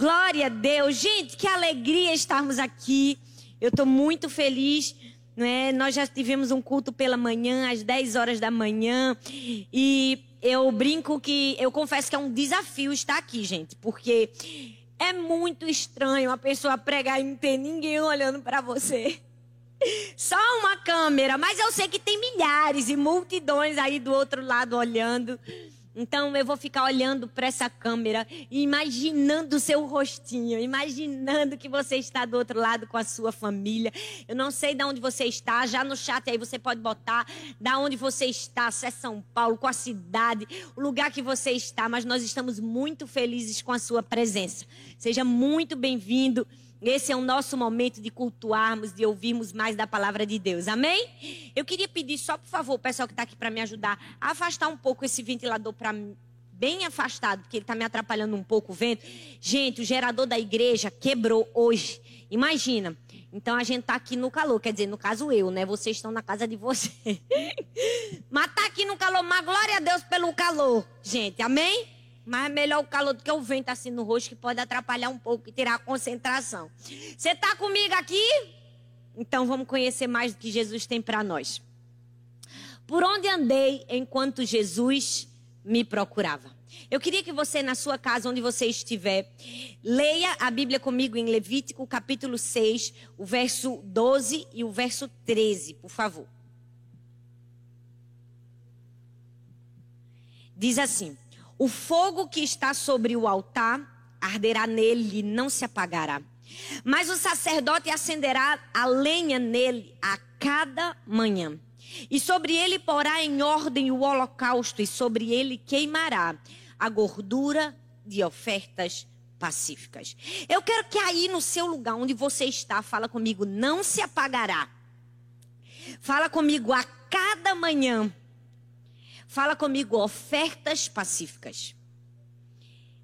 Glória a Deus. Gente, que alegria estarmos aqui. Eu estou muito feliz. Né? Nós já tivemos um culto pela manhã, às 10 horas da manhã. E eu brinco que, eu confesso que é um desafio estar aqui, gente. Porque é muito estranho a pessoa pregar e não ter ninguém olhando para você. Só uma câmera, mas eu sei que tem milhares e multidões aí do outro lado olhando. Então eu vou ficar olhando para essa câmera e imaginando o seu rostinho, imaginando que você está do outro lado com a sua família. Eu não sei de onde você está, já no chat aí você pode botar da onde você está, se é São Paulo, com a cidade, o lugar que você está, mas nós estamos muito felizes com a sua presença. Seja muito bem-vindo. Esse é o nosso momento de cultuarmos, de ouvirmos mais da palavra de Deus. Amém? Eu queria pedir só, por favor, o pessoal que está aqui para me ajudar, a afastar um pouco esse ventilador para bem afastado, porque ele está me atrapalhando um pouco o vento. Gente, o gerador da igreja quebrou hoje. Imagina. Então a gente está aqui no calor, quer dizer, no caso eu, né? Vocês estão na casa de vocês. mas tá aqui no calor, mas glória a Deus pelo calor, gente. Amém? Mas é melhor o calor do que o vento assim no rosto, que pode atrapalhar um pouco e tirar a concentração. Você está comigo aqui? Então vamos conhecer mais do que Jesus tem para nós. Por onde andei enquanto Jesus me procurava? Eu queria que você, na sua casa, onde você estiver, leia a Bíblia comigo em Levítico, capítulo 6, o verso 12 e o verso 13, por favor. Diz assim: o fogo que está sobre o altar arderá nele e não se apagará. Mas o sacerdote acenderá a lenha nele a cada manhã. E sobre ele porá em ordem o holocausto, e sobre ele queimará a gordura de ofertas pacíficas. Eu quero que aí no seu lugar onde você está, fala comigo, não se apagará. Fala comigo a cada manhã Fala comigo, ofertas pacíficas.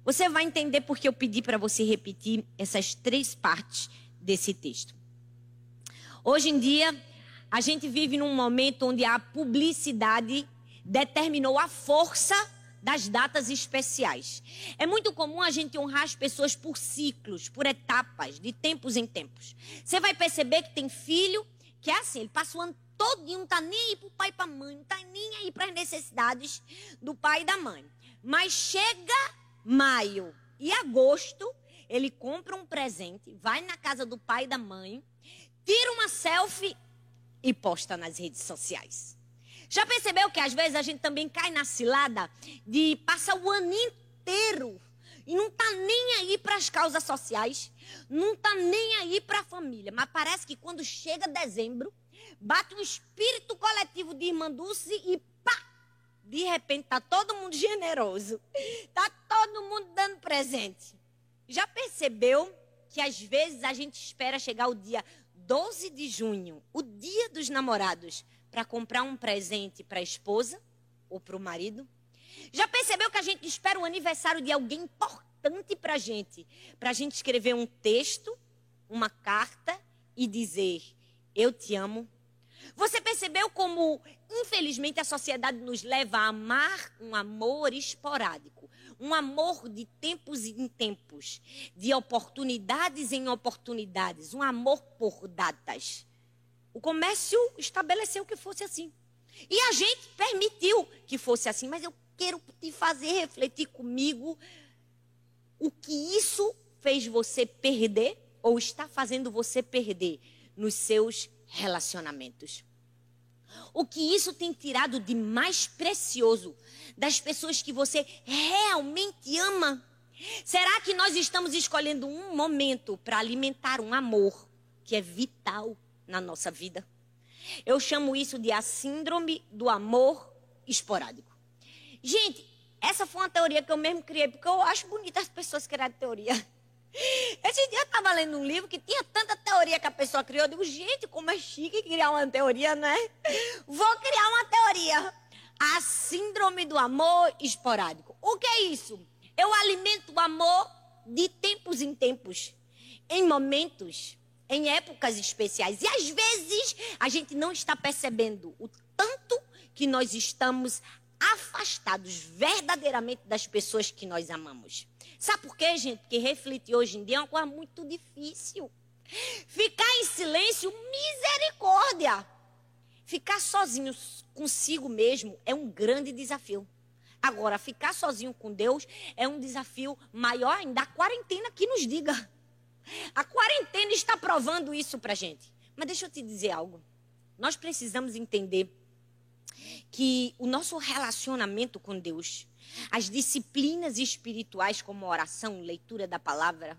Você vai entender porque eu pedi para você repetir essas três partes desse texto. Hoje em dia, a gente vive num momento onde a publicidade determinou a força das datas especiais. É muito comum a gente honrar as pessoas por ciclos, por etapas, de tempos em tempos. Você vai perceber que tem filho que é assim, ele passa o ano todinho, não tá nem aí pro pai e pra mãe, não tá nem aí para as necessidades do pai e da mãe. Mas chega maio e agosto, ele compra um presente, vai na casa do pai e da mãe, tira uma selfie e posta nas redes sociais. Já percebeu que às vezes a gente também cai na cilada de passar o ano inteiro e não tá nem aí para as causas sociais, não tá nem aí para a família, mas parece que quando chega dezembro, bate um espírito coletivo de irmã Dulce e pá! De repente tá todo mundo generoso. Tá todo mundo dando presente. Já percebeu que às vezes a gente espera chegar o dia 12 de junho, o dia dos namorados, para comprar um presente para a esposa ou para o marido? Já percebeu que a gente espera o aniversário de alguém importante para a gente? Para a gente escrever um texto, uma carta e dizer: Eu te amo, você percebeu como, infelizmente, a sociedade nos leva a amar um amor esporádico, um amor de tempos em tempos, de oportunidades em oportunidades, um amor por datas. O comércio estabeleceu que fosse assim. E a gente permitiu que fosse assim, mas eu quero te fazer refletir comigo o que isso fez você perder ou está fazendo você perder nos seus relacionamentos. O que isso tem tirado de mais precioso das pessoas que você realmente ama? Será que nós estamos escolhendo um momento para alimentar um amor que é vital na nossa vida? Eu chamo isso de a síndrome do amor esporádico. Gente, essa foi uma teoria que eu mesmo criei, porque eu acho bonita as pessoas criarem teoria. Esse dia eu estava lendo um livro que tinha tanta teoria que a pessoa criou. Eu digo, gente, como é chique criar uma teoria, né? Vou criar uma teoria. A síndrome do amor esporádico. O que é isso? Eu alimento o amor de tempos em tempos, em momentos, em épocas especiais. E às vezes a gente não está percebendo o tanto que nós estamos afastados verdadeiramente das pessoas que nós amamos. Sabe por quê, gente? Porque refletir hoje em dia é uma coisa muito difícil. Ficar em silêncio, misericórdia. Ficar sozinho consigo mesmo é um grande desafio. Agora, ficar sozinho com Deus é um desafio maior ainda. A quarentena que nos diga. A quarentena está provando isso pra gente. Mas deixa eu te dizer algo. Nós precisamos entender que o nosso relacionamento com Deus, as disciplinas espirituais como oração, leitura da palavra,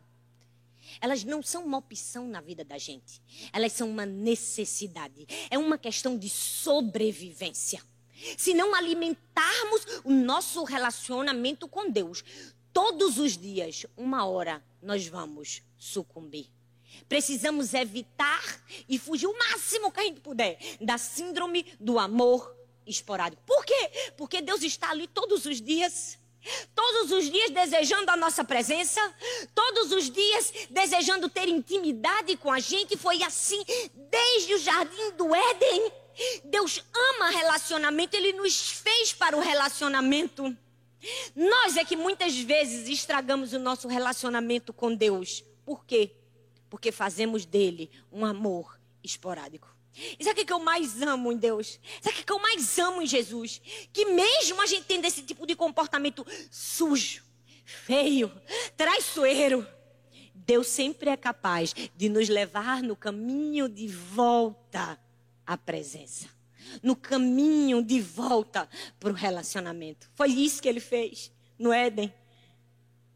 elas não são uma opção na vida da gente. Elas são uma necessidade. É uma questão de sobrevivência. Se não alimentarmos o nosso relacionamento com Deus, todos os dias, uma hora, nós vamos sucumbir. Precisamos evitar e fugir o máximo que a gente puder da síndrome do amor esporádico. Por quê? Porque Deus está ali todos os dias. Todos os dias desejando a nossa presença, todos os dias desejando ter intimidade com a gente. Foi assim desde o jardim do Éden. Deus ama relacionamento, ele nos fez para o relacionamento. Nós é que muitas vezes estragamos o nosso relacionamento com Deus. Por quê? Porque fazemos dele um amor esporádico. E sabe o que eu mais amo em Deus? Sabe o que eu mais amo em Jesus? Que mesmo a gente tendo esse tipo de comportamento sujo, feio, traiçoeiro, Deus sempre é capaz de nos levar no caminho de volta à presença. No caminho de volta para o relacionamento. Foi isso que ele fez no Éden.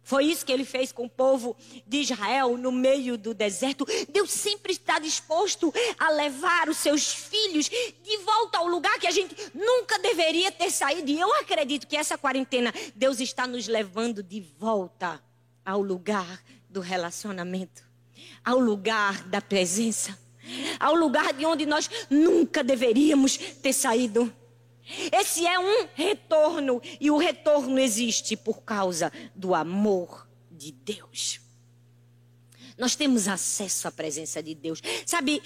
Foi isso que ele fez com o povo de Israel no meio do deserto. Deus sempre está disposto a levar os seus filhos de volta ao lugar que a gente nunca deveria ter saído. E eu acredito que essa quarentena, Deus está nos levando de volta ao lugar do relacionamento, ao lugar da presença, ao lugar de onde nós nunca deveríamos ter saído. Esse é um retorno e o retorno existe por causa do amor de Deus. Nós temos acesso à presença de Deus. Sabe,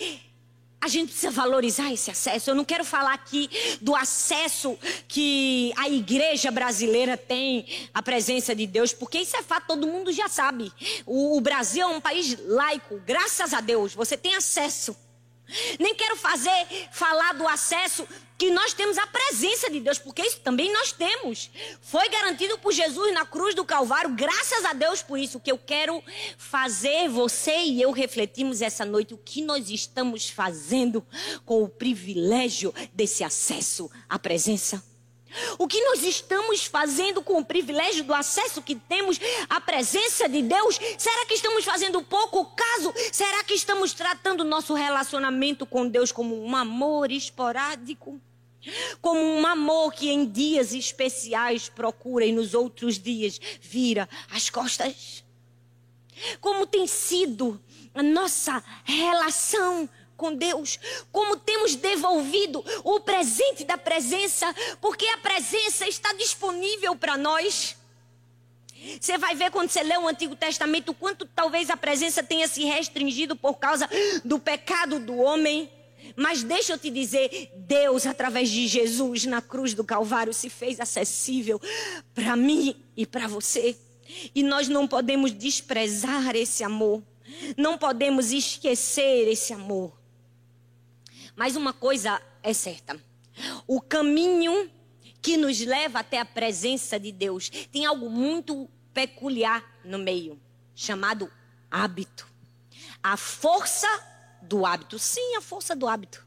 a gente precisa valorizar esse acesso. Eu não quero falar aqui do acesso que a igreja brasileira tem à presença de Deus, porque isso é fato, todo mundo já sabe. O, Brasil é um país laico, graças a Deus, você tem acesso. Nem quero fazer falar do acesso que nós temos a presença de Deus, porque isso também nós temos. Foi garantido por Jesus na cruz do Calvário, graças a Deus por isso. Que eu quero fazer, você e eu refletimos essa noite, o que nós estamos fazendo com o privilégio desse acesso à presença. O que nós estamos fazendo com o privilégio do acesso que temos à presença de Deus? Será que estamos fazendo pouco caso? Será que estamos tratando nosso relacionamento com Deus como um amor esporádico? Como um amor que em dias especiais procura e nos outros dias vira as costas? Como tem sido a nossa relação com Deus, como temos devolvido o presente da presença, porque a presença está disponível para nós. Você vai ver quando você lê o Antigo Testamento quanto talvez a presença tenha se restringido por causa do pecado do homem. Mas deixa eu te dizer, Deus, através de Jesus na cruz do Calvário, se fez acessível para mim e para você. E nós não podemos desprezar esse amor. Não podemos esquecer esse amor. Mas uma coisa é certa: o caminho que nos leva até a presença de Deus tem algo muito peculiar no meio, chamado hábito. A força do hábito. Sim, a força do hábito.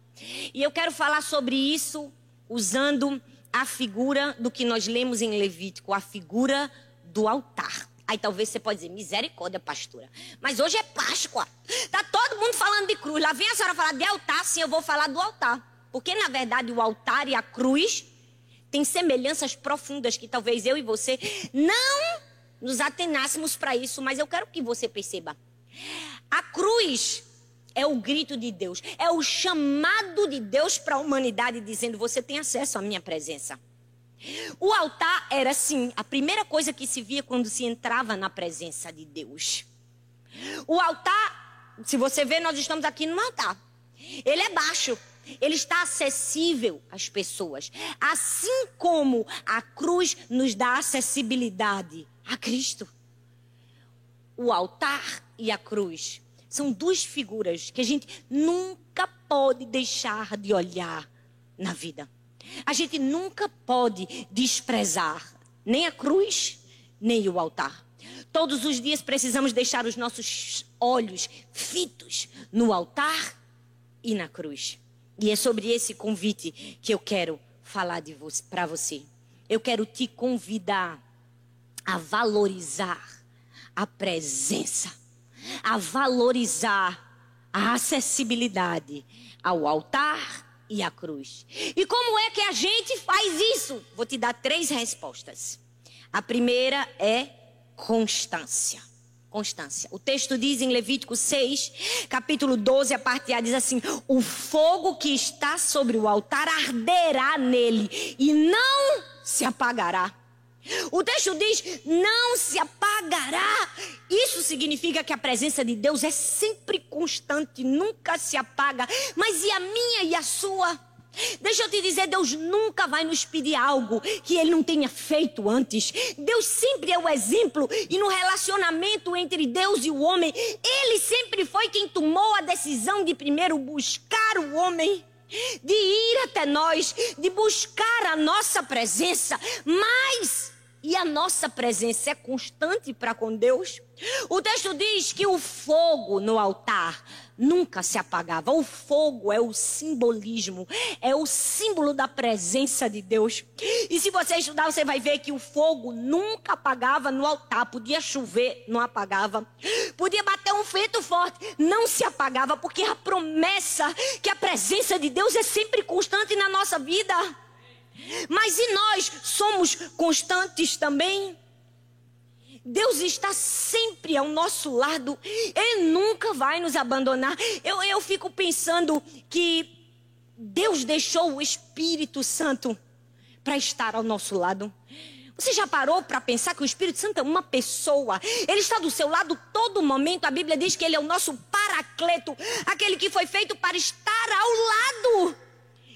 E eu quero falar sobre isso usando a figura do que nós lemos em Levítico, a figura do altar. Aí talvez você pode dizer, misericórdia, pastora. Mas hoje é Páscoa. Tá todo mundo falando de cruz. Lá vem a senhora falar de altar, sim, eu vou falar do altar. Porque, na verdade, o altar e a cruz têm semelhanças profundas que talvez eu e você não nos atenássemos para isso, mas eu quero que você perceba. A cruz é o grito de Deus, é o chamado de Deus para a humanidade, dizendo: você tem acesso à minha presença. O altar era, sim, a primeira coisa que se via quando se entrava na presença de Deus. O altar, se você vê, nós estamos aqui no altar. Ele é baixo, ele está acessível às pessoas. Assim como a cruz nos dá acessibilidade a Cristo. o altar e a cruz são duas figuras que a gente nunca pode deixar de olhar na vida. A gente nunca pode desprezar nem a cruz, nem o altar. Todos os dias precisamos deixar os nossos olhos fitos no altar e na cruz. E é sobre esse convite que eu quero falar para você. Eu quero te convidar a valorizar a presença, a valorizar a acessibilidade ao altar e à cruz. E como é que a gente faz isso? Vou te dar três respostas. A primeira é constância. Constância. O texto diz em Levítico 6, capítulo 12, a parte A diz assim: O fogo que está sobre o altar arderá nele e não se apagará. O texto diz: não se apagará. Isso significa que a presença de Deus é sempre constante, nunca se apaga. Mas e a minha e a sua? Deixa eu te dizer, Deus nunca vai nos pedir algo que Ele não tenha feito antes. Deus sempre é o exemplo. E no relacionamento entre Deus e o homem, Ele sempre foi quem tomou a decisão de primeiro buscar o homem de ir até nós, de buscar a nossa presença, mas e a nossa presença é constante para com Deus? O texto diz que o fogo no altar nunca se apagava. O fogo é o simbolismo, é o símbolo da presença de Deus. E se você estudar, você vai ver que o fogo nunca apagava no altar. Podia chover, não apagava. Podia bater um vento forte, não se apagava, porque a promessa que a presença de Deus é sempre constante na nossa vida. Mas e nós somos constantes também? Deus está sempre ao nosso lado, Ele nunca vai nos abandonar. Eu, eu fico pensando que Deus deixou o Espírito Santo para estar ao nosso lado. Você já parou para pensar que o Espírito Santo é uma pessoa? Ele está do seu lado todo momento. A Bíblia diz que ele é o nosso paracleto, aquele que foi feito para estar ao lado.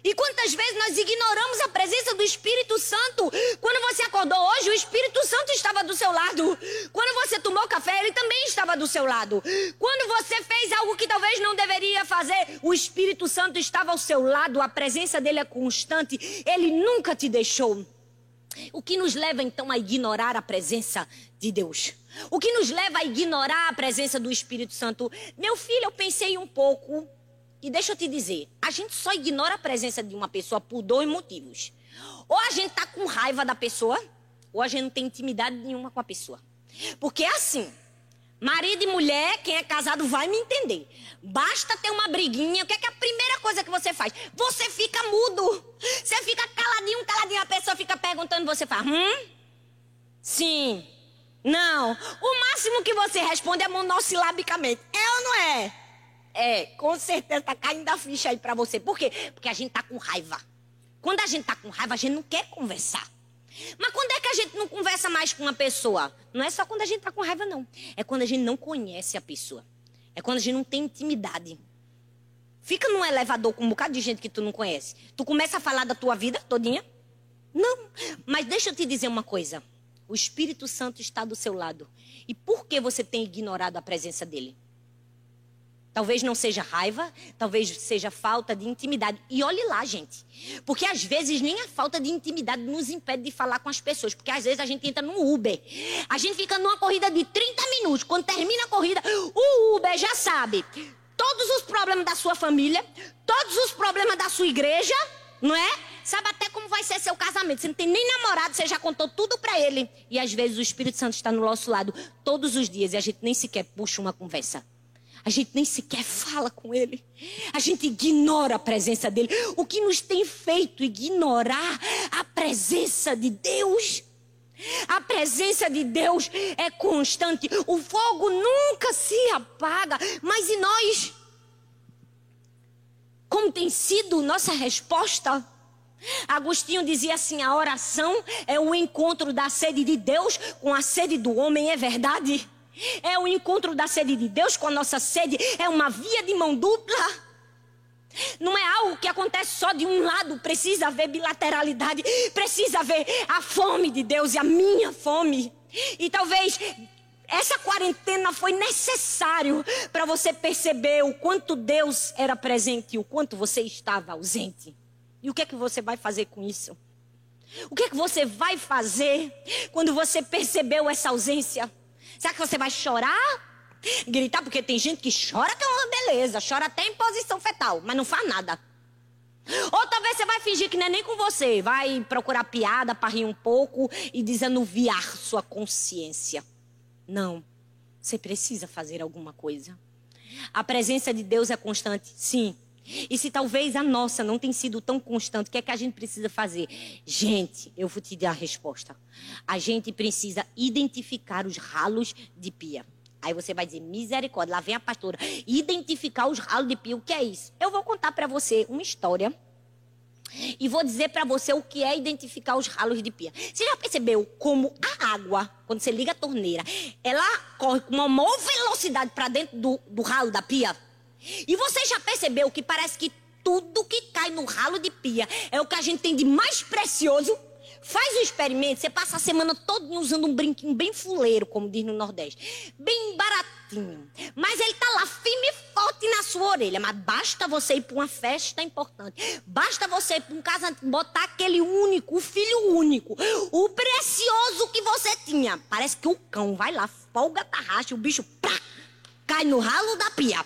E quantas vezes nós ignoramos a presença do Espírito Santo? Quando você acordou hoje, o Espírito Santo estava do seu lado. Quando você tomou café, ele também estava do seu lado. Quando você fez algo que talvez não deveria fazer, o Espírito Santo estava ao seu lado. A presença dele é constante. Ele nunca te deixou. O que nos leva então a ignorar a presença de Deus? O que nos leva a ignorar a presença do Espírito Santo? Meu filho, eu pensei um pouco e deixa eu te dizer, a gente só ignora a presença de uma pessoa por dois motivos. Ou a gente tá com raiva da pessoa, ou a gente não tem intimidade nenhuma com a pessoa. Porque é assim, marido e mulher, quem é casado vai me entender. Basta ter uma briguinha, o que é, que é a primeira coisa que você faz? Você fica mudo. Você fica caladinho, caladinho, a pessoa fica perguntando, você fala, hum? Sim. Não. O máximo que você responde é monossilabicamente. É ou não é? É, com certeza tá caindo a ficha aí para você. Por quê? Porque a gente tá com raiva. Quando a gente tá com raiva, a gente não quer conversar. Mas quando é que a gente não conversa mais com uma pessoa? Não é só quando a gente tá com raiva, não. É quando a gente não conhece a pessoa. É quando a gente não tem intimidade. Fica num elevador com um bocado de gente que tu não conhece. Tu começa a falar da tua vida todinha? Não. Mas deixa eu te dizer uma coisa. O Espírito Santo está do seu lado. E por que você tem ignorado a presença dele? Talvez não seja raiva, talvez seja falta de intimidade. E olhe lá, gente. Porque às vezes nem a falta de intimidade nos impede de falar com as pessoas. Porque às vezes a gente entra no Uber. A gente fica numa corrida de 30 minutos. Quando termina a corrida, o Uber já sabe todos os problemas da sua família, todos os problemas da sua igreja, não é? Sabe até como vai ser seu casamento. Você não tem nem namorado, você já contou tudo para ele. E às vezes o Espírito Santo está no nosso lado todos os dias e a gente nem sequer puxa uma conversa. A gente nem sequer fala com ele. A gente ignora a presença dele. O que nos tem feito ignorar a presença de Deus? A presença de Deus é constante. O fogo nunca se apaga. Mas e nós? Como tem sido nossa resposta? Agostinho dizia assim: a oração é o encontro da sede de Deus com a sede do homem, é verdade? É o encontro da sede de Deus com a nossa sede. É uma via de mão dupla. Não é algo que acontece só de um lado. Precisa haver bilateralidade. Precisa haver a fome de Deus e a minha fome. E talvez essa quarentena foi necessário para você perceber o quanto Deus era presente e o quanto você estava ausente. E o que é que você vai fazer com isso? O que é que você vai fazer quando você percebeu essa ausência? Será que você vai chorar? Gritar, porque tem gente que chora que é uma beleza, chora até em posição fetal, mas não faz nada. Ou talvez você vai fingir que não é nem com você, vai procurar piada para rir um pouco e desanuviar sua consciência. Não, você precisa fazer alguma coisa. A presença de Deus é constante, sim. E se talvez a nossa não tenha sido tão constante, o que é que a gente precisa fazer? Gente, eu vou te dar a resposta. A gente precisa identificar os ralos de pia. Aí você vai dizer, misericórdia, lá vem a pastora. Identificar os ralos de pia, o que é isso? Eu vou contar para você uma história. E vou dizer para você o que é identificar os ralos de pia. Você já percebeu como a água, quando você liga a torneira, ela corre com uma maior velocidade para dentro do, do ralo da pia? E você já percebeu que parece que tudo que cai no ralo de pia é o que a gente tem de mais precioso? Faz o experimento, você passa a semana toda usando um brinquinho bem fuleiro, como diz no Nordeste. Bem baratinho. Mas ele tá lá firme e forte na sua orelha. Mas basta você ir para uma festa importante. Basta você ir para um casamento, botar aquele único, o filho único, o precioso que você tinha. Parece que o cão vai lá, folga tarraxa, o bicho pá, cai no ralo da pia.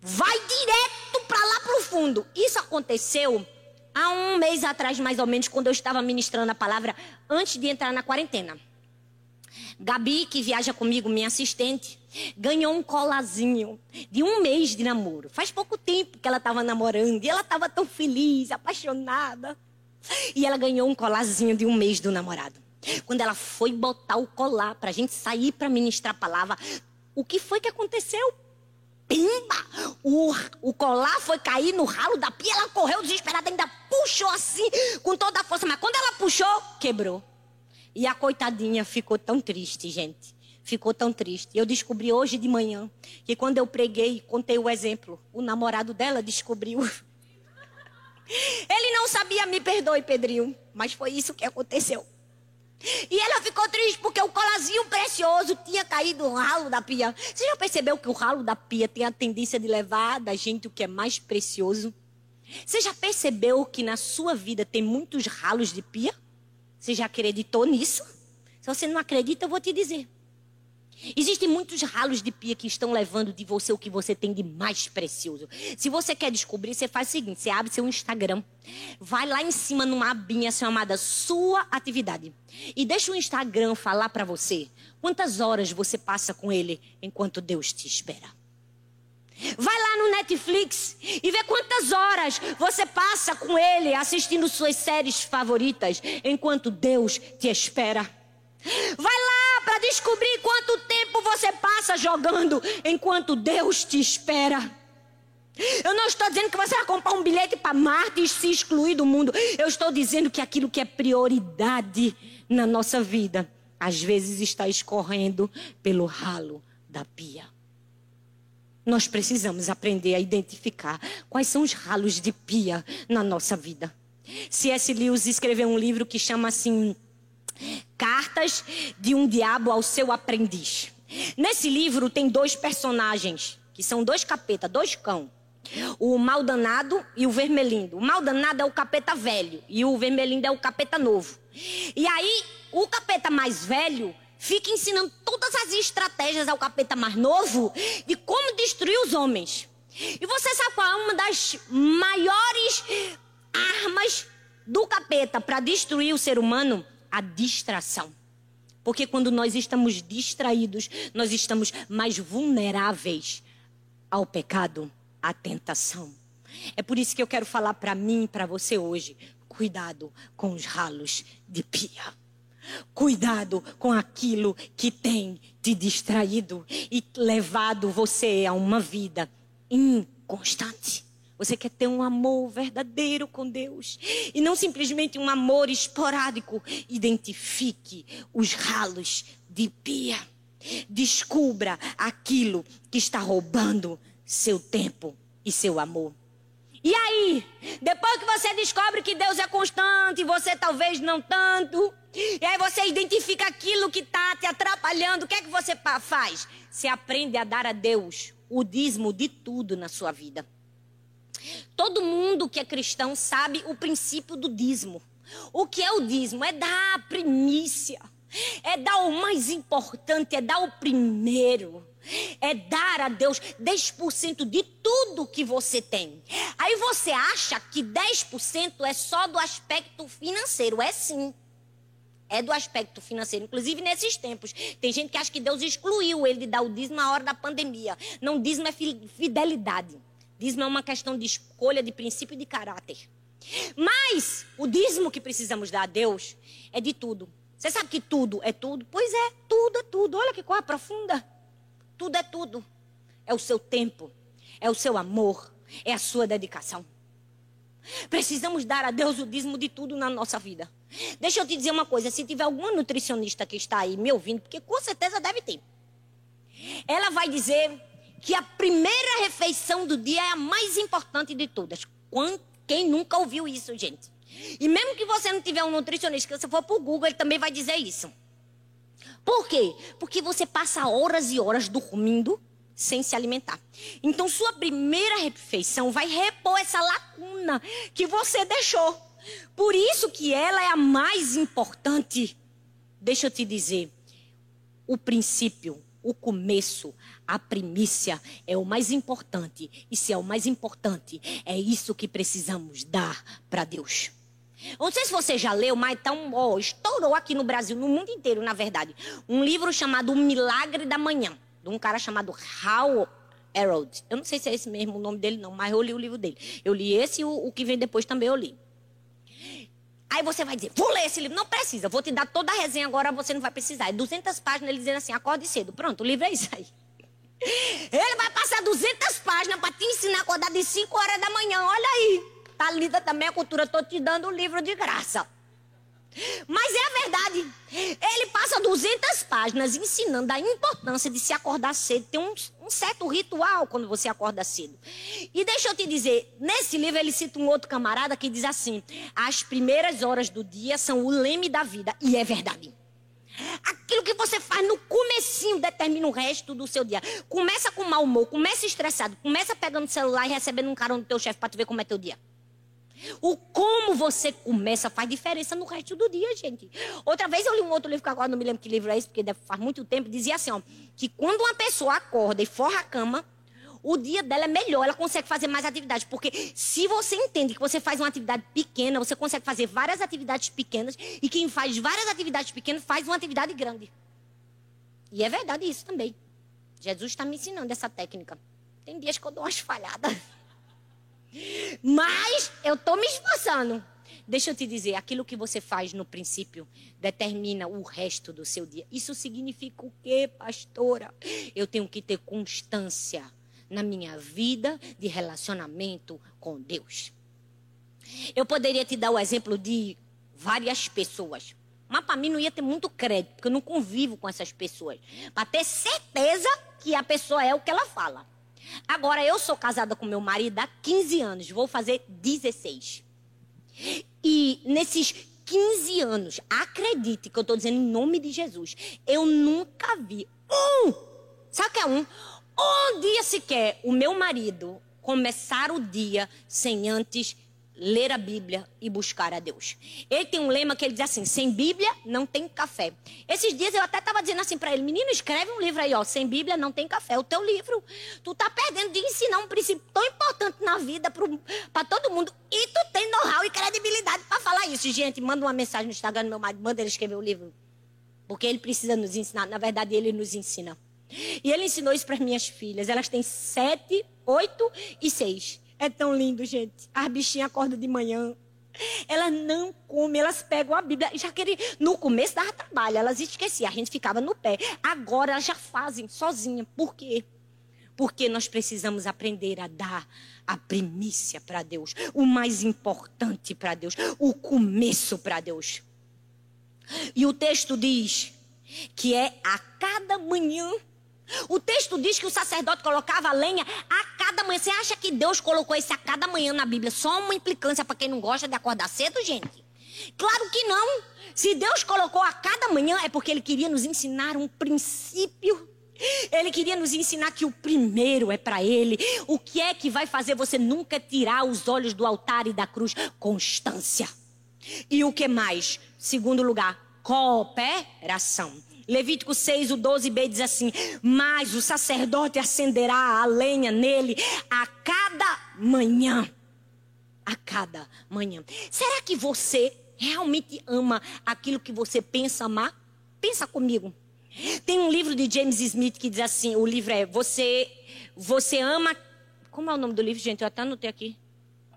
Vai direto para lá pro fundo. Isso aconteceu há um mês atrás, mais ou menos, quando eu estava ministrando a palavra, antes de entrar na quarentena. Gabi, que viaja comigo, minha assistente, ganhou um colazinho de um mês de namoro. Faz pouco tempo que ela estava namorando e ela estava tão feliz, apaixonada. E ela ganhou um colazinho de um mês do namorado. Quando ela foi botar o colar para a gente sair para ministrar a palavra, o que foi que aconteceu? Pimba! O, o colar foi cair no ralo da pia, ela correu desesperada, ainda puxou assim, com toda a força. Mas quando ela puxou, quebrou. E a coitadinha ficou tão triste, gente. Ficou tão triste. Eu descobri hoje de manhã que quando eu preguei, contei o exemplo, o namorado dela descobriu. Ele não sabia, me perdoe, Pedrinho, mas foi isso que aconteceu. E ela ficou triste porque o colazinho precioso tinha caído no ralo da pia. Você já percebeu que o ralo da pia tem a tendência de levar da gente o que é mais precioso? Você já percebeu que na sua vida tem muitos ralos de pia? Você já acreditou nisso? Se você não acredita, eu vou te dizer. Existem muitos ralos de pia que estão levando de você o que você tem de mais precioso. Se você quer descobrir, você faz o seguinte: você abre seu Instagram, vai lá em cima numa abinha chamada Sua Atividade e deixa o Instagram falar para você quantas horas você passa com ele enquanto Deus te espera. Vai lá no Netflix e vê quantas horas você passa com ele assistindo suas séries favoritas enquanto Deus te espera. Vai lá para descobrir quanto tempo você passa jogando enquanto Deus te espera. Eu não estou dizendo que você vai comprar um bilhete para Marte e se excluir do mundo. Eu estou dizendo que aquilo que é prioridade na nossa vida, às vezes está escorrendo pelo ralo da pia. Nós precisamos aprender a identificar quais são os ralos de pia na nossa vida. C.S. Lewis escreveu um livro que chama assim Cartas de um Diabo ao Seu Aprendiz. Nesse livro tem dois personagens, que são dois capetas, dois cão. O mal danado e o vermelindo. O mal danado é o capeta velho e o vermelindo é o capeta novo. E aí, o capeta mais velho fica ensinando todas as estratégias ao capeta mais novo de como destruir os homens. E você sabe qual é uma das maiores armas do capeta para destruir o ser humano? A distração. Porque quando nós estamos distraídos, nós estamos mais vulneráveis ao pecado, à tentação. É por isso que eu quero falar para mim e para você hoje: cuidado com os ralos de pia. Cuidado com aquilo que tem te distraído e levado você a uma vida inconstante. Você quer ter um amor verdadeiro com Deus e não simplesmente um amor esporádico. Identifique os ralos de pia. Descubra aquilo que está roubando seu tempo e seu amor. E aí, depois que você descobre que Deus é constante você talvez não tanto, E aí você identifica aquilo que está te atrapalhando. O que é que você faz? Você aprende a dar a Deus o dízimo de tudo na sua vida. Todo mundo que é cristão sabe o princípio do dízimo. O que é o dízimo? É dar a primícia. É dar o mais importante, é dar o primeiro. É dar a Deus 10% de tudo que você tem. Aí você acha que 10% é só do aspecto financeiro. É sim. É do aspecto financeiro. Inclusive nesses tempos. Tem gente que acha que Deus excluiu ele de dar o dízimo na hora da pandemia. Não, dízimo é fidelidade. Dízimo é uma questão de escolha, de princípio e de caráter. Mas o dízimo que precisamos dar a Deus é de tudo. Você sabe que tudo é tudo? Pois é, tudo é tudo. Olha que coisa profunda. Tudo é tudo. É o seu tempo, é o seu amor, é a sua dedicação. Precisamos dar a Deus o dízimo de tudo na nossa vida. Deixa eu te dizer uma coisa: se tiver alguma nutricionista que está aí me ouvindo, porque com certeza deve ter, ela vai dizer que a primeira refeição do dia é a mais importante de todas. Quem nunca ouviu isso, gente? E mesmo que você não tiver um nutricionista, que você for para o Google, ele também vai dizer isso. Por quê? Porque você passa horas e horas dormindo sem se alimentar. Então, sua primeira refeição vai repor essa lacuna que você deixou. Por isso que ela é a mais importante. Deixa eu te dizer, o princípio, o começo, a primícia é o mais importante. E se é o mais importante, é isso que precisamos dar para Deus. Não sei se você já leu, mas então, oh, estourou aqui no Brasil, no mundo inteiro, na verdade. Um livro chamado O Milagre da Manhã, de um cara chamado Hal Harold. Eu não sei se é esse mesmo o nome dele, não, mas eu li o livro dele. Eu li esse e o, o que vem depois também eu li. Aí você vai dizer, vou ler esse livro. Não precisa, vou te dar toda a resenha agora, você não vai precisar. É 200 páginas ele dizendo assim, acorde cedo. Pronto, o livro é isso aí. Ele vai passar 200 páginas para te ensinar a acordar de 5 horas da manhã. Olha aí. Lida também a cultura, estou te dando o um livro de graça. Mas é a verdade. Ele passa 200 páginas ensinando a importância de se acordar cedo. Tem um, um, certo ritual quando você acorda cedo. E deixa eu te dizer, nesse livro ele cita um outro camarada que diz assim: as primeiras horas do dia são o leme da vida. E é verdade. Aquilo que você faz no comecinho determina o resto do seu dia. Começa com mau humor, começa estressado, começa pegando o celular e recebendo um carão do teu chefe para tu ver como é teu dia. O como você começa faz diferença no resto do dia, gente. Outra vez eu li um outro livro que agora não me lembro que livro é esse, porque faz muito tempo, dizia assim, ó, que quando uma pessoa acorda e forra a cama, o dia dela é melhor, ela consegue fazer mais atividades. Porque se você entende que você faz uma atividade pequena, você consegue fazer várias atividades pequenas, e quem faz várias atividades pequenas faz uma atividade grande. E é verdade isso também. Jesus está me ensinando essa técnica. Tem dias que eu dou umas falhadas. Mas eu estou me esforçando. Deixa eu te dizer, aquilo que você faz no princípio determina o resto do seu dia. Isso significa o quê, pastora? Eu tenho que ter constância na minha vida de relacionamento com Deus. Eu poderia te dar o exemplo de várias pessoas. Mas para mim não ia ter muito crédito, porque eu não convivo com essas pessoas. Para ter certeza que a pessoa é o que ela fala. Agora, eu sou casada com meu marido há 15 anos, vou fazer 16. E nesses 15 anos, acredite que eu estou dizendo em nome de Jesus, eu nunca vi um, sabe o que é um? Um dia sequer o meu marido começar o dia sem antes ler a Bíblia e buscar a Deus. Ele tem um lema que ele diz assim: sem Bíblia não tem café. Esses dias eu até estava dizendo assim para ele: menino, escreve um livro aí, ó. Sem Bíblia não tem café. O teu livro. Tu tá perdendo de ensinar um princípio tão importante na vida para todo mundo. E tu tem know-how e credibilidade para falar isso. Gente, manda uma mensagem no Instagram do meu marido, manda ele escrever o livro. Porque ele precisa nos ensinar. Na verdade, ele nos ensina. E ele ensinou isso para minhas filhas. Elas têm sete, oito e seis. É tão lindo, gente. As bichinhas acordam de manhã. Elas não comem, elas pegam a Bíblia. Já querem. No começo dava trabalho, elas esqueciam. A gente ficava no pé. Agora elas já fazem sozinha. Por quê? Porque nós precisamos aprender a dar a primícia para Deus, o mais importante para Deus, o começo para Deus. E o texto diz que é a cada manhã o texto diz que o sacerdote colocava lenha a cada manhã. Você acha que Deus colocou esse a cada manhã na Bíblia? Só uma implicância para quem não gosta de acordar cedo, gente? Claro que não. Se Deus colocou a cada manhã, é porque Ele queria nos ensinar um princípio. Ele queria nos ensinar que o primeiro é para Ele. O que é que vai fazer você nunca tirar os olhos do altar e da cruz? Constância. E o que mais? Segundo lugar, cooperação. Levítico 6, o 12b diz assim: Mas o sacerdote acenderá a lenha nele a cada manhã. A cada manhã. Será que você realmente ama aquilo que você pensa amar? Pensa comigo. Tem um livro de James Smith que diz assim: o livro é Você, você ama. Como é o nome do livro, gente? Eu até anotei aqui.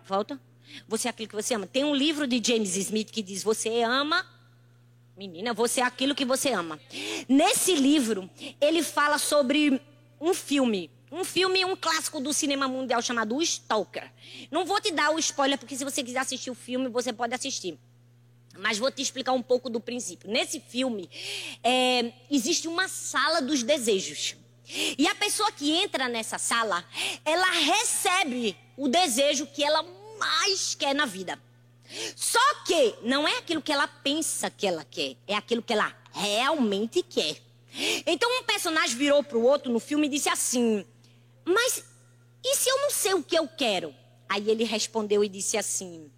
Volta. Você é aquilo que você ama. Tem um livro de James Smith que diz: Você ama. Menina, você é aquilo que você ama. Nesse livro, ele fala sobre um filme. Um filme, um clássico do cinema mundial chamado o Stalker. Não vou te dar o spoiler, porque se você quiser assistir o filme, você pode assistir. Mas vou te explicar um pouco do princípio. Nesse filme, é, existe uma sala dos desejos. E a pessoa que entra nessa sala, ela recebe o desejo que ela mais quer na vida. Só que não é aquilo que ela pensa que ela quer, é aquilo que ela realmente quer. Então um personagem virou para o outro no filme e disse assim: Mas e se eu não sei o que eu quero? Aí ele respondeu e disse assim: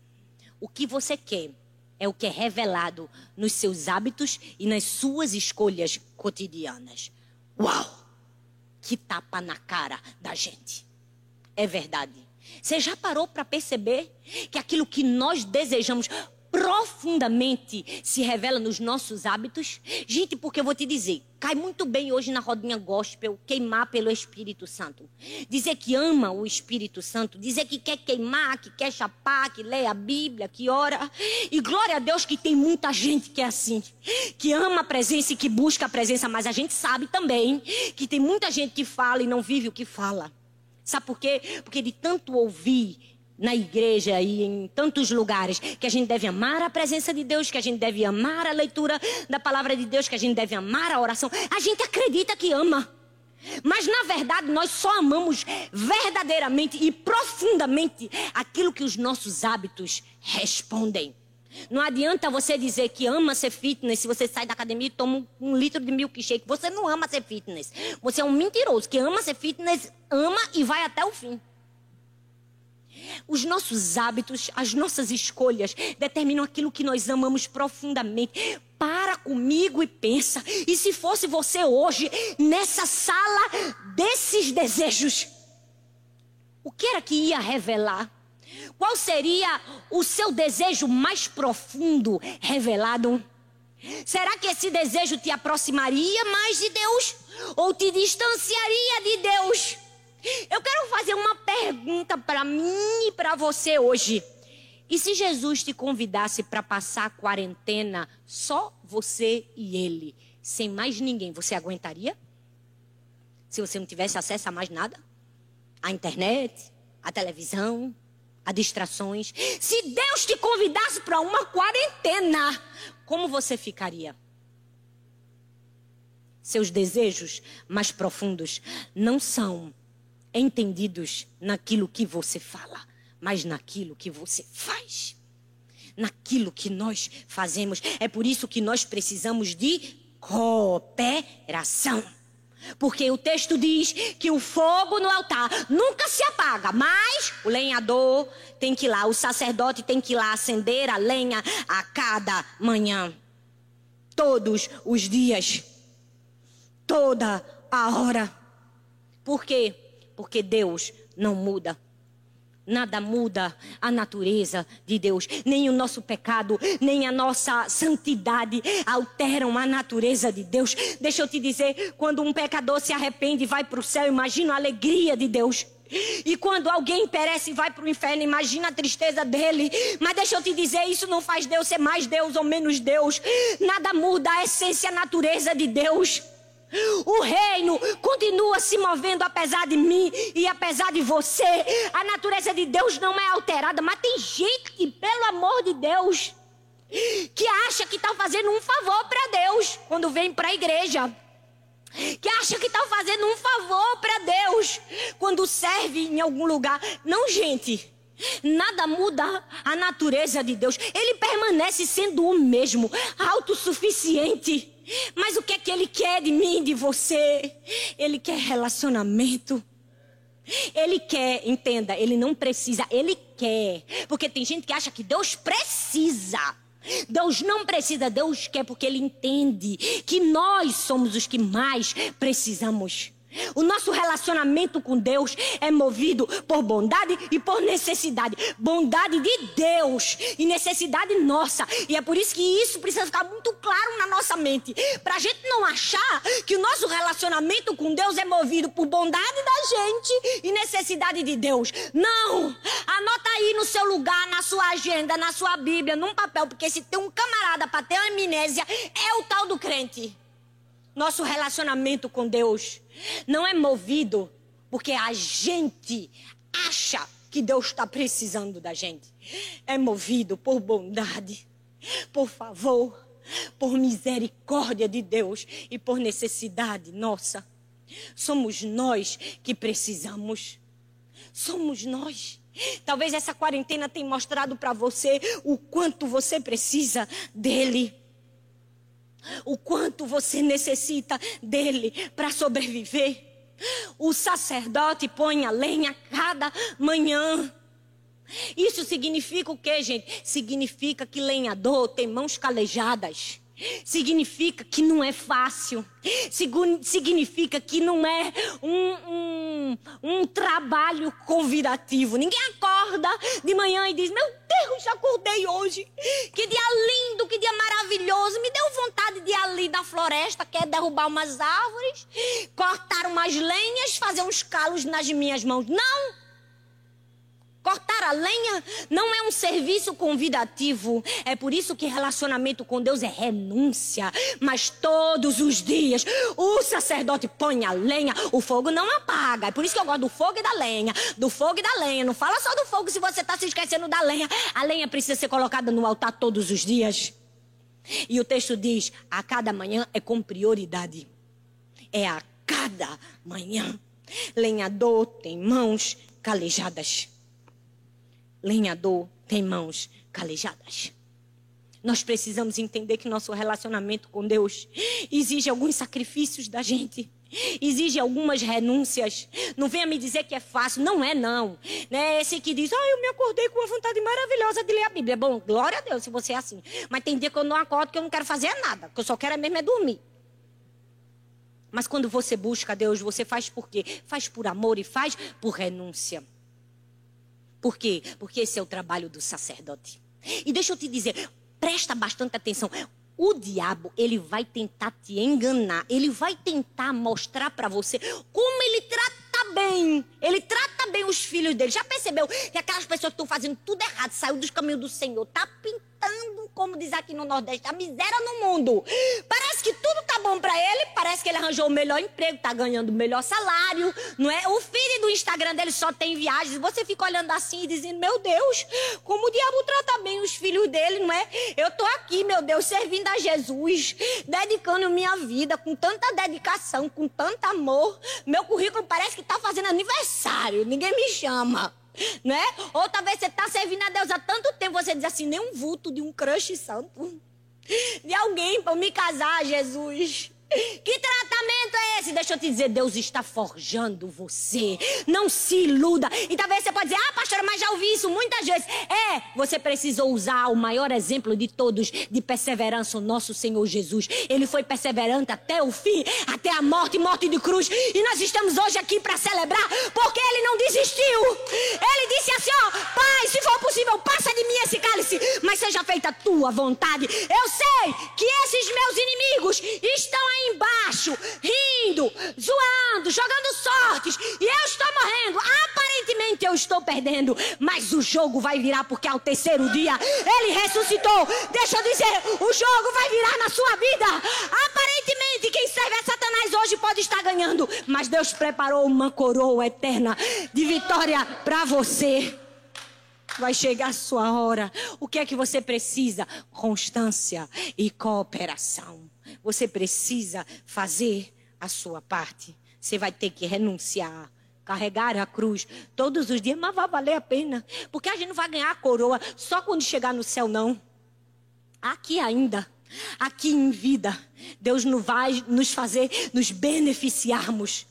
O que você quer é o que é revelado nos seus hábitos e nas suas escolhas cotidianas. Uau! Que tapa na cara da gente. É verdade. Você já parou para perceber que aquilo que nós desejamos profundamente se revela nos nossos hábitos? Gente, porque eu vou te dizer, cai muito bem hoje na rodinha gospel queimar pelo Espírito Santo. Dizer que ama o Espírito Santo, dizer que quer queimar, que quer chapar, que lê a Bíblia, que ora. E glória a Deus que tem muita gente que é assim, que ama a presença e que busca a presença, mas a gente sabe também que tem muita gente que fala e não vive o que fala. Sabe por quê? Porque de tanto ouvir na igreja e em tantos lugares, que a gente deve amar a presença de Deus, que a gente deve amar a leitura da palavra de Deus, que a gente deve amar a oração. A gente acredita que ama. Mas na verdade nós só amamos verdadeiramente e profundamente aquilo que os nossos hábitos respondem. Não adianta você dizer que ama ser fitness se você sai da academia e toma um, litro de milkshake. Você não ama ser fitness. Você é um mentiroso que ama ser fitness, ama e vai até o fim. Os nossos hábitos, as nossas escolhas determinam aquilo que nós amamos profundamente. Para comigo e pensa. E se fosse você hoje nessa sala desses desejos, o que era que ia revelar? Qual seria o seu desejo mais profundo revelado? Será que esse desejo te aproximaria mais de Deus ou te distanciaria de Deus? Eu quero fazer uma pergunta para mim e para você hoje. E se Jesus te convidasse para passar a quarentena só você e ele, sem mais ninguém, você aguentaria? Se você não tivesse acesso a mais nada? A internet, a televisão, a distrações. Se Deus te convidasse para uma quarentena, como você ficaria? Seus desejos mais profundos não são entendidos naquilo que você fala, mas naquilo que você faz. Naquilo que nós fazemos. É por isso que nós precisamos de cooperação. Porque o texto diz que o fogo no altar nunca se apaga, mas o lenhador tem que ir lá, o sacerdote tem que ir lá acender a lenha a cada manhã. Todos os dias. Toda a hora. Por quê? Porque Deus não muda. Nada muda a natureza de Deus, nem o nosso pecado, nem a nossa santidade alteram a natureza de Deus. Deixa eu te dizer, quando um pecador se arrepende e vai para o céu, imagina a alegria de Deus. E quando alguém perece e vai para o inferno, imagina a tristeza dele. Mas deixa eu te dizer, isso não faz Deus ser mais Deus ou menos Deus. Nada muda a essência, a natureza de Deus. O reino continua se movendo apesar de mim e apesar de você. A natureza de Deus não é alterada, mas tem gente, pelo amor de Deus, que acha que está fazendo um favor para Deus quando vem para a igreja. Que acha que está fazendo um favor para Deus quando serve em algum lugar. Não, gente. Nada muda a natureza de Deus. Ele permanece sendo o mesmo, autossuficiente. Mas o que é que ele quer de mim, de você? Ele quer relacionamento. Ele quer, entenda, ele não precisa, ele quer. Porque tem gente que acha que Deus precisa. Deus não precisa, Deus quer porque ele entende que nós somos os que mais precisamos. O nosso relacionamento com Deus é movido por bondade e por necessidade. Bondade de Deus e necessidade nossa. E é por isso que isso precisa ficar muito claro na nossa mente. Para a gente não achar que o nosso relacionamento com Deus é movido por bondade da gente e necessidade de Deus. Não! Anota aí no seu lugar, na sua agenda, na sua Bíblia, num papel, porque se tem um camarada para ter amnésia, é o tal do crente. Nosso relacionamento com Deus não é movido porque a gente acha que Deus está precisando da gente. É movido por bondade, por favor, por misericórdia de Deus e por necessidade nossa. Somos nós que precisamos. Somos nós. Talvez essa quarentena tenha mostrado para você o quanto você precisa dele o quanto você necessita dele para sobreviver. O sacerdote põe a lenha cada manhã. Isso significa o quê, gente? Significa que lenhador tem mãos calejadas. Significa que não é fácil. Significa que não é um, um, um, trabalho convidativo. Ninguém acorda de manhã e diz: Meu Deus, já acordei hoje. Que dia lindo, que dia maravilhoso. Me deu vontade de ir ali da floresta, quer derrubar umas árvores, cortar umas lenhas, fazer uns calos nas minhas mãos. Não! Cortar a lenha não é um serviço convidativo. É por isso que relacionamento com Deus é renúncia. Mas todos os dias o sacerdote põe a lenha, o fogo não apaga. É por isso que eu gosto do fogo e da lenha. Do fogo e da lenha. Não fala só do fogo se você está se esquecendo da lenha. A lenha precisa ser colocada no altar todos os dias. E o texto diz: a cada manhã é com prioridade. É a cada manhã. Lenhador tem mãos calejadas lenhador tem mãos calejadas. Nós precisamos entender que nosso relacionamento com Deus exige alguns sacrifícios da gente. Exige algumas renúncias. Não venha me dizer que é fácil. Não é, não. Né? Esse que diz, ah, eu me acordei com uma vontade maravilhosa de ler a Bíblia. Bom, glória a Deus se você é assim. Mas tem dia que eu não acordo que eu não quero fazer nada. Que eu só quero mesmo é dormir. Mas quando você busca Deus, você faz por quê? Faz por amor e faz por renúncia. Por quê? Porque esse é o trabalho do sacerdote. E deixa eu te dizer, presta bastante atenção. O diabo, ele vai tentar te enganar, ele vai tentar mostrar para você como ele trata bem. Ele trata bem os filhos dele. Já percebeu que aquelas pessoas que estão fazendo tudo errado, saiu dos caminhos do Senhor, tá pintando como diz aqui no Nordeste, a miséria no mundo. Parece que tudo tá bom para ele, parece que ele arranjou o melhor emprego, tá ganhando o melhor salário, não é? O feed do Instagram dele só tem viagens. Você fica olhando assim e dizendo: "Meu Deus, como o diabo trata bem os filhos dele, não é? Eu tô aqui, meu Deus, servindo a Jesus, dedicando minha vida com tanta dedicação, com tanto amor. Meu currículo parece que tá fazendo aniversário, ninguém me chama né? Ou talvez você está servindo a Deus há tanto tempo, você diz assim, nem um vulto de um crush santo. De alguém para me casar, Jesus. Que tratamento é esse? Deixa eu te dizer, Deus está forjando você. Não se iluda. E talvez você pode dizer, ah, pastora, mas já ouvi isso muitas vezes. É, você precisa usar o maior exemplo de todos de perseverança, o nosso Senhor Jesus. Ele foi perseverante até o fim, até a morte, morte de cruz. E nós estamos hoje aqui para celebrar, porque ele não desistiu. Ele disse assim: ó, Pai, se for possível, passa de mim esse cálice, mas seja feita a tua vontade. Eu sei que esses meus inimigos estão aí embaixo, rindo, zoando, jogando sortes, e eu estou morrendo. Aparentemente eu estou perdendo, mas o jogo vai virar porque ao terceiro dia ele ressuscitou. Deixa eu dizer, o jogo vai virar na sua vida. Aparentemente quem serve a Satanás hoje pode estar ganhando, mas Deus preparou uma coroa eterna de vitória para você. Vai chegar a sua hora. O que é que você precisa? Constância e cooperação. Você precisa fazer a sua parte. Você vai ter que renunciar carregar a cruz todos os dias, mas vai valer a pena. Porque a gente não vai ganhar a coroa só quando chegar no céu, não. Aqui ainda, aqui em vida, Deus não vai nos fazer nos beneficiarmos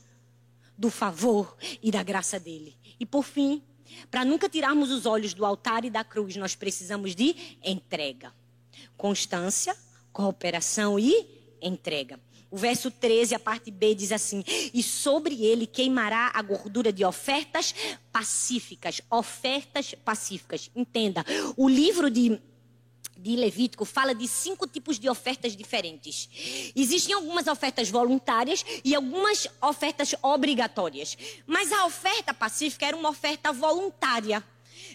do favor e da graça dele. E por fim, para nunca tirarmos os olhos do altar e da cruz, nós precisamos de entrega, constância, cooperação e entrega. O verso 13, a parte B, diz assim: E sobre ele queimará a gordura de ofertas pacíficas. Ofertas pacíficas. Entenda, o livro de de Levítico fala de cinco tipos de ofertas diferentes. Existem algumas ofertas voluntárias e algumas ofertas obrigatórias. Mas a oferta pacífica era uma oferta voluntária.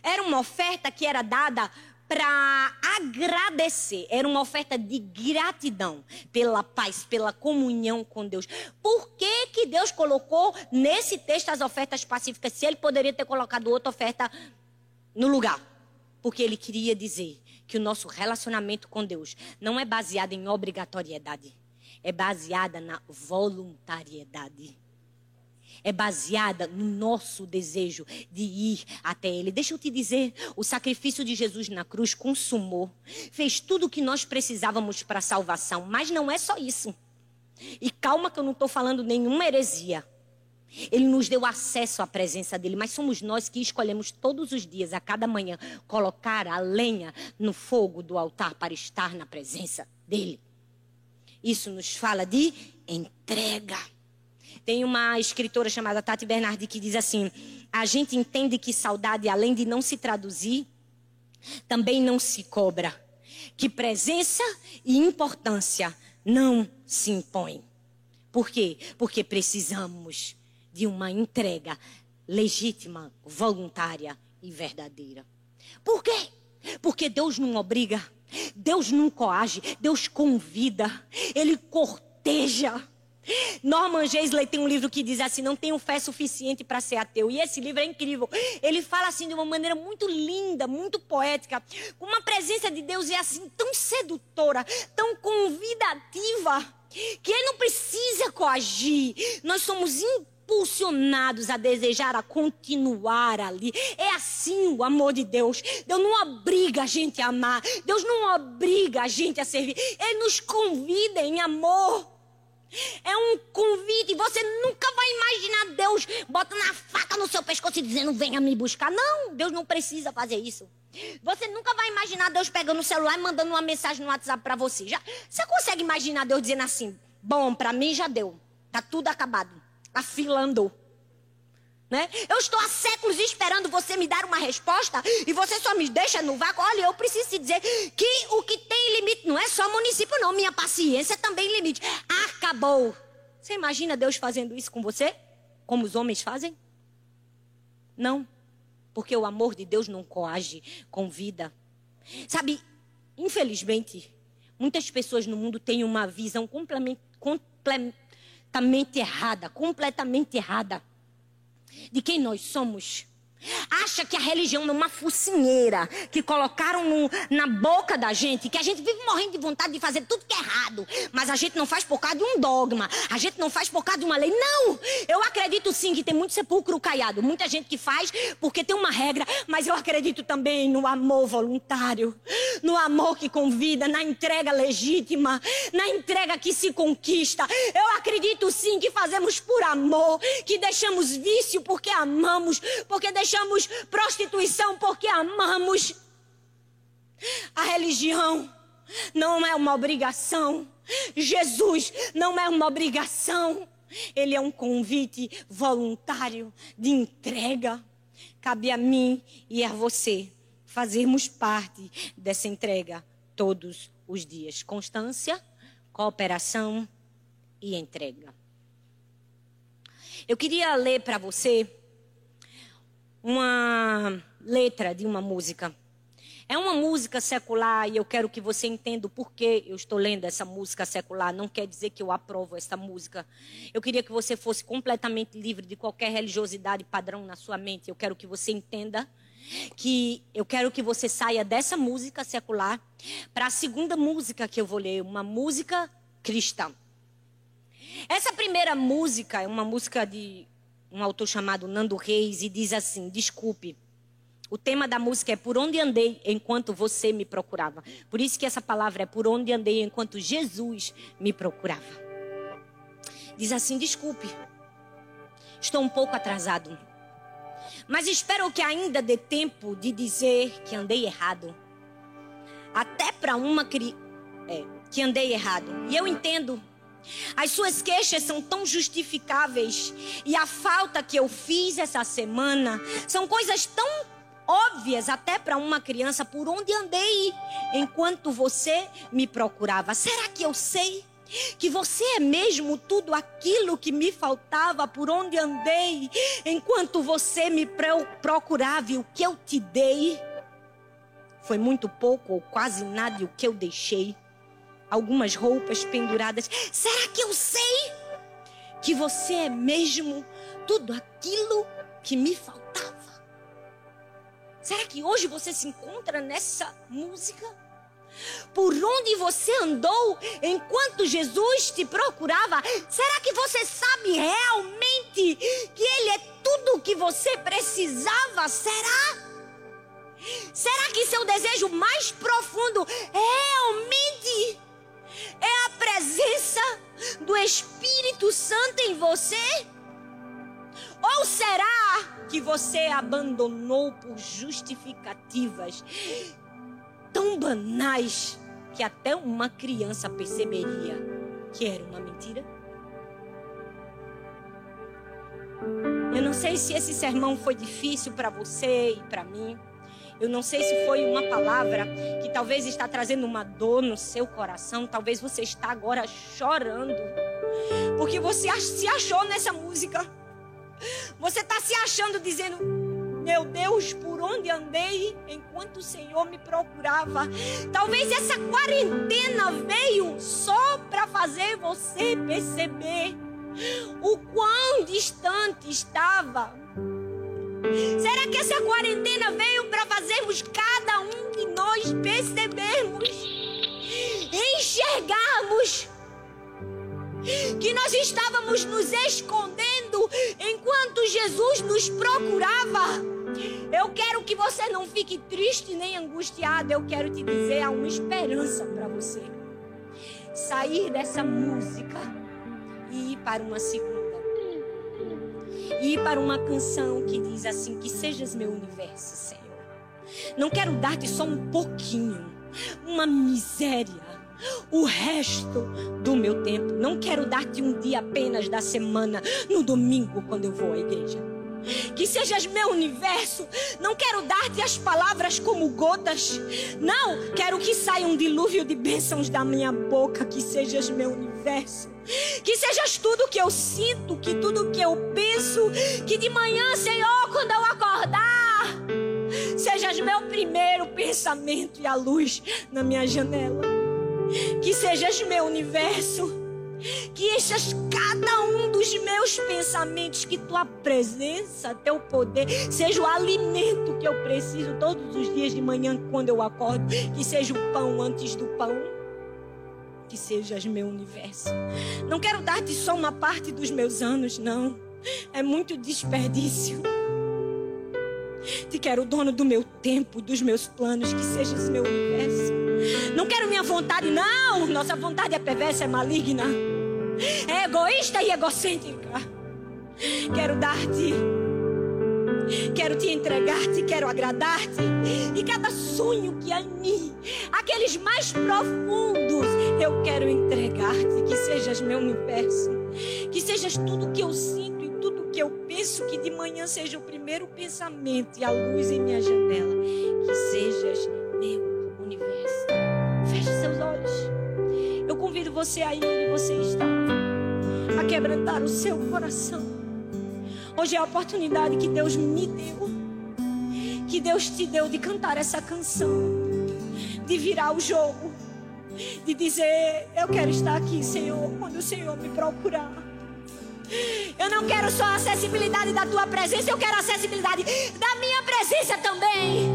Era uma oferta que era dada para agradecer. Era uma oferta de gratidão pela paz, pela comunhão com Deus. Por que, que Deus colocou nesse texto as ofertas pacíficas? Se ele poderia ter colocado outra oferta no lugar. Porque ele queria dizer que o nosso relacionamento com Deus não é baseado em obrigatoriedade, é baseada na voluntariedade. É baseada no nosso desejo de ir até Ele. Deixa eu te dizer: o sacrifício de Jesus na cruz consumou, fez tudo o que nós precisávamos para a salvação, mas não é só isso. E calma que eu não estou falando nenhuma heresia. Ele nos deu acesso à presença dele, mas somos nós que escolhemos todos os dias, a cada manhã, colocar a lenha no fogo do altar para estar na presença dele. Isso nos fala de entrega. Tem uma escritora chamada Tati Bernardi que diz assim: a gente entende que saudade, além de não se traduzir, também não se cobra. Que presença e importância não se impõem. Por quê? Porque precisamos de uma entrega legítima, voluntária e verdadeira. Por quê? Porque Deus não obriga, Deus não coage, Deus convida, Ele corteja. Norman Geisler tem um livro que diz assim: Não tenho fé suficiente para ser ateu. E esse livro é incrível. Ele fala assim de uma maneira muito linda, muito poética, com uma presença de Deus é assim tão sedutora, tão convidativa, que ele não precisa coagir. Nós somos impulsionados a desejar, a continuar ali. É assim o amor de Deus. Deus não obriga a gente a amar. Deus não obriga a gente a servir. Ele nos convida em amor. É um convite. Você nunca vai imaginar Deus botando a faca no seu pescoço e dizendo: venha me buscar. Não, Deus não precisa fazer isso. Você nunca vai imaginar Deus pegando o celular e mandando uma mensagem no WhatsApp para você. Já, você consegue imaginar Deus dizendo assim: bom, para mim já deu. Tá tudo acabado a fila andou. Né? Eu estou há séculos esperando você me dar uma resposta e você só me deixa no vácuo. Olha, eu preciso te dizer que o que tem limite não é só município, não. Minha paciência também limite. Acabou. Você imagina Deus fazendo isso com você? Como os homens fazem? Não. Porque o amor de Deus não coage com vida. Sabe, infelizmente, muitas pessoas no mundo têm uma visão completamente, errada, completamente errada de quem nós somos. Acha que a religião é uma focinheira que colocaram no, na boca da gente, que a gente vive morrendo de vontade de fazer tudo que é errado, mas a gente não faz por causa de um dogma, a gente não faz por causa de uma lei. Não! Eu acredito sim que tem muito sepulcro caiado, muita gente que faz porque tem uma regra, mas eu acredito também no amor voluntário, no amor que convida, na entrega legítima, na entrega que se conquista. Eu acredito sim que fazemos por amor, que deixamos vício porque amamos, porque deixamos deixamos prostituição porque amamos. A religião não é uma obrigação. Jesus não é uma obrigação. Ele é um convite voluntário de entrega. Cabe a mim e a você fazermos parte dessa entrega todos os dias. Constância, cooperação e entrega. Eu queria ler para você uma letra de uma música. É uma música secular e eu quero que você entenda o porquê eu estou lendo essa música secular. Não quer dizer que eu aprovo essa música. Eu queria que você fosse completamente livre de qualquer religiosidade padrão na sua mente. Eu quero que você entenda que eu quero que você saia dessa música secular para a segunda música que eu vou ler, uma música cristã. Essa primeira música é uma música de um autor chamado Nando Reis, e diz assim: Desculpe. O tema da música é Por onde andei enquanto você me procurava. Por isso que essa palavra é Por onde andei enquanto Jesus me procurava. Diz assim: Desculpe. Estou um pouco atrasado. Mas espero que ainda dê tempo de dizer que andei errado. Até para uma cri... é, que andei errado. E eu entendo as suas queixas são tão justificáveis. E a falta que eu fiz essa semana são coisas tão óbvias até para uma criança por onde andei enquanto você me procurava. Será que eu sei? Que você é mesmo tudo aquilo que me faltava por onde andei enquanto você me procurava e o que eu te dei foi muito pouco ou quase nada o que eu deixei algumas roupas penduradas. Será que eu sei que você é mesmo tudo aquilo que me faltava? Será que hoje você se encontra nessa música? Por onde você andou enquanto Jesus te procurava? Será que você sabe realmente que Ele é tudo o que você precisava? Será? Será que seu desejo mais profundo realmente é a presença do Espírito Santo em você? Ou será que você abandonou por justificativas tão banais que até uma criança perceberia que era uma mentira? Eu não sei se esse sermão foi difícil para você e para mim. Eu não sei se foi uma palavra que talvez está trazendo uma dor no seu coração. Talvez você está agora chorando. Porque você se achou nessa música. Você está se achando dizendo: Meu Deus, por onde andei enquanto o Senhor me procurava? Talvez essa quarentena veio só para fazer você perceber o quão distante estava Será que essa quarentena veio para fazermos cada um de nós percebermos, enxergarmos que nós estávamos nos escondendo enquanto Jesus nos procurava? Eu quero que você não fique triste nem angustiado. Eu quero te dizer há uma esperança para você. Sair dessa música e ir para uma segunda ir para uma canção que diz assim: Que sejas meu universo, Senhor. Não quero dar-te só um pouquinho, uma miséria, o resto do meu tempo. Não quero dar-te um dia apenas da semana, no domingo, quando eu vou à igreja. Que sejas meu universo. Não quero dar-te as palavras como gotas. Não, quero que saia um dilúvio de bênçãos da minha boca. Que sejas meu universo. Que sejas tudo que eu sinto, que tudo que eu penso, que de manhã, Senhor, quando eu acordar, sejas meu primeiro pensamento e a luz na minha janela. Que sejas meu universo. Que enchas cada um dos meus pensamentos, que tua presença, teu poder, seja o alimento que eu preciso todos os dias de manhã quando eu acordo. Que seja o pão antes do pão que sejas meu universo. Não quero dar-te só uma parte dos meus anos, não. É muito desperdício. Te quero dono do meu tempo, dos meus planos, que sejas meu universo. Não quero minha vontade, não. Nossa vontade é perversa, é maligna. É egoísta e egocêntrica. Quero dar-te Quero te entregar-te, quero agradar-te. E cada sonho que há em mim, aqueles mais profundos, eu quero entregar-te. Que sejas meu universo. Que sejas tudo que eu sinto e tudo que eu penso. Que de manhã seja o primeiro pensamento e a luz em minha janela. Que sejas meu universo. Feche seus olhos. Eu convido você aí onde você está a quebrantar o seu coração. Hoje é a oportunidade que Deus me deu, que Deus te deu de cantar essa canção, de virar o jogo, de dizer: Eu quero estar aqui, Senhor, quando o Senhor me procurar. Eu não quero só a acessibilidade da tua presença, eu quero a acessibilidade da minha presença também.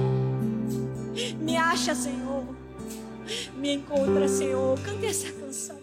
Me acha, Senhor. Me encontra, Senhor. Cante essa canção.